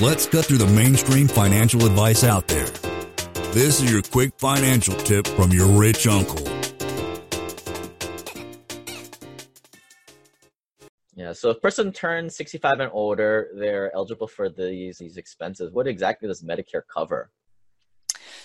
Let's cut through the mainstream financial advice out there. This is your quick financial tip from your rich uncle. Yeah, so if a person turns 65 and older, they're eligible for these, these expenses. What exactly does Medicare cover?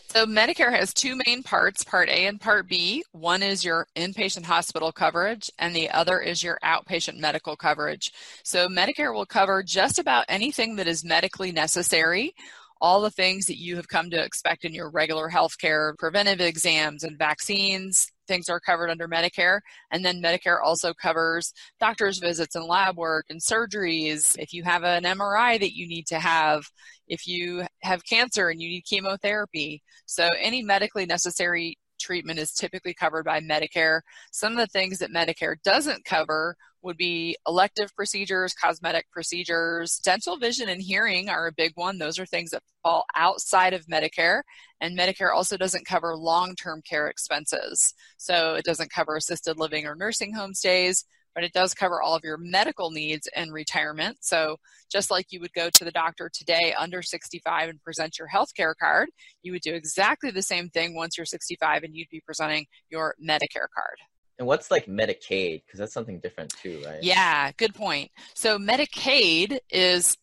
So Medicare has two main parts, Part A and Part B. One is your inpatient hospital coverage and the other is your outpatient medical coverage. So Medicare will cover just about anything that is medically necessary all the things that you have come to expect in your regular health care, preventive exams and vaccines, things are covered under Medicare. And then Medicare also covers doctor's visits and lab work and surgeries. If you have an MRI that you need to have, if you have cancer and you need chemotherapy. So any medically necessary treatment is typically covered by Medicare. Some of the things that Medicare doesn't cover would be elective procedures, cosmetic procedures, dental, vision, and hearing are a big one. Those are things that fall outside of Medicare. And Medicare also doesn't cover long term care expenses. So it doesn't cover assisted living or nursing home stays, but it does cover all of your medical needs and retirement. So just like you would go to the doctor today under 65 and present your health care card, you would do exactly the same thing once you're 65 and you'd be presenting your Medicare card. And what's like Medicaid? Because that's something different too, right? Yeah, good point. So Medicaid is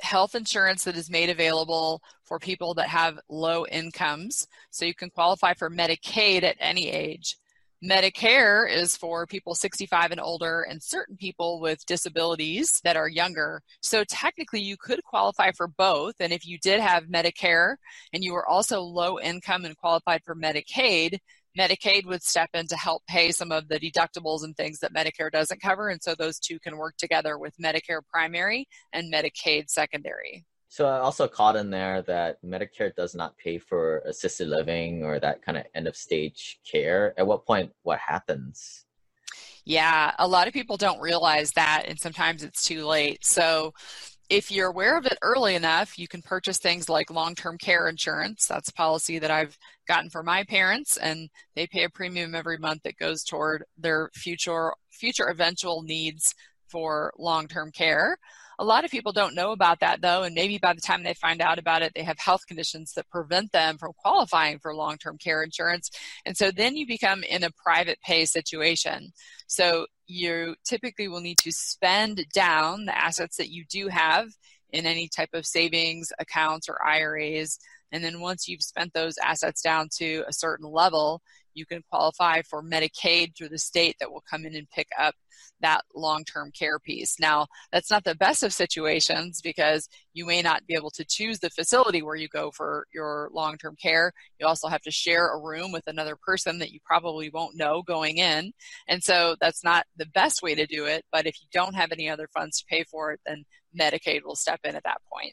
health insurance that is made available for people that have low incomes. So you can qualify for Medicaid at any age. Medicare is for people 65 and older and certain people with disabilities that are younger. So technically you could qualify for both. And if you did have Medicare and you were also low income and qualified for Medicaid, Medicaid would step in to help pay some of the deductibles and things that Medicare doesn't cover. And so those two can work together with Medicare primary and Medicaid secondary. So I also caught in there that Medicare does not pay for assisted living or that kind of end of stage care. At what point, what happens? Yeah, a lot of people don't realize that, and sometimes it's too late. So if you're aware of it early enough, you can purchase things like long term care insurance. That's a policy that I've gotten for my parents, and they pay a premium every month that goes toward their future future eventual needs for long term care. A lot of people don't know about that though, and maybe by the time they find out about it, they have health conditions that prevent them from qualifying for long term care insurance. And so then you become in a private pay situation. So you typically will need to spend down the assets that you do have in any type of savings accounts or IRAs. And then once you've spent those assets down to a certain level, you can qualify for Medicaid through the state that will come in and pick up that long term care piece. Now, that's not the best of situations because you may not be able to choose the facility where you go for your long term care. You also have to share a room with another person that you probably won't know going in. And so that's not the best way to do it. But if you don't have any other funds to pay for it, then Medicaid will step in at that point.